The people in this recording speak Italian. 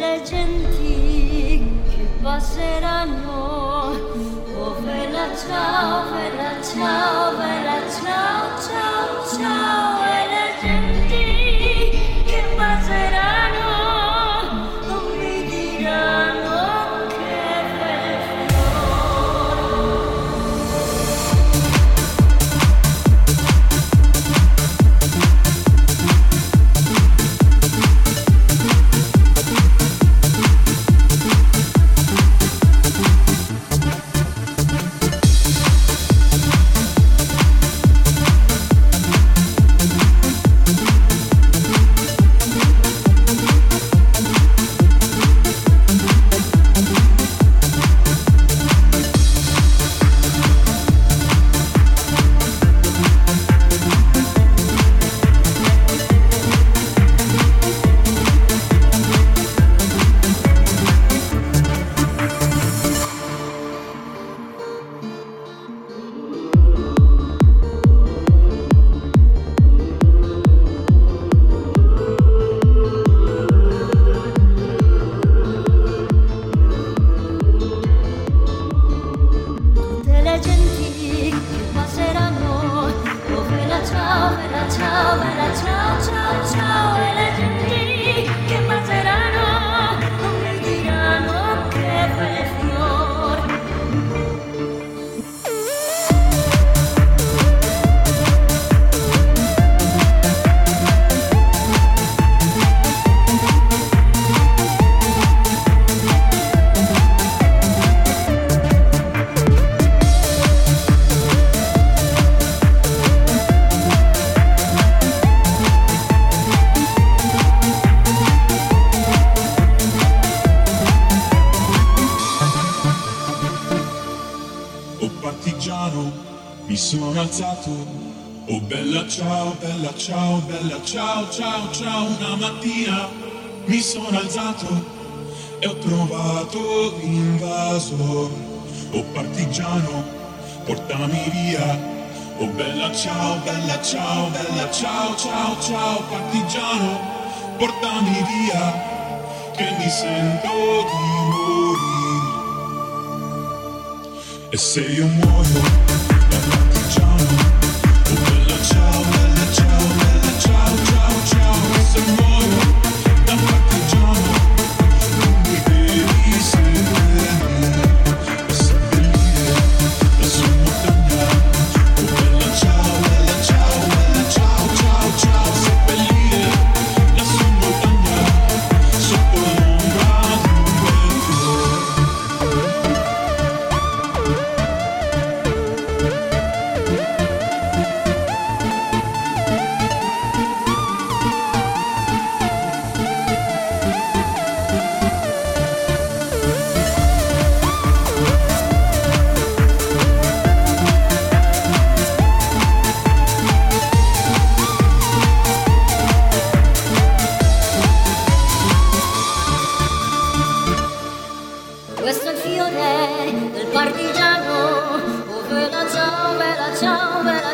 le genti che passeranno. Oh, bella ciao, bella ciao, bella ciao. Mi sono alzato. Oh bella ciao, bella ciao, bella ciao, ciao, ciao. Una mattina mi sono alzato e ho trovato l'invasor. Oh partigiano, portami via. Oh bella ciao, bella ciao, bella ciao, ciao, ciao. Partigiano, portami via. Che mi sento di morire. E se io muoio partigiano, oh bella ciao, bella ciao, bella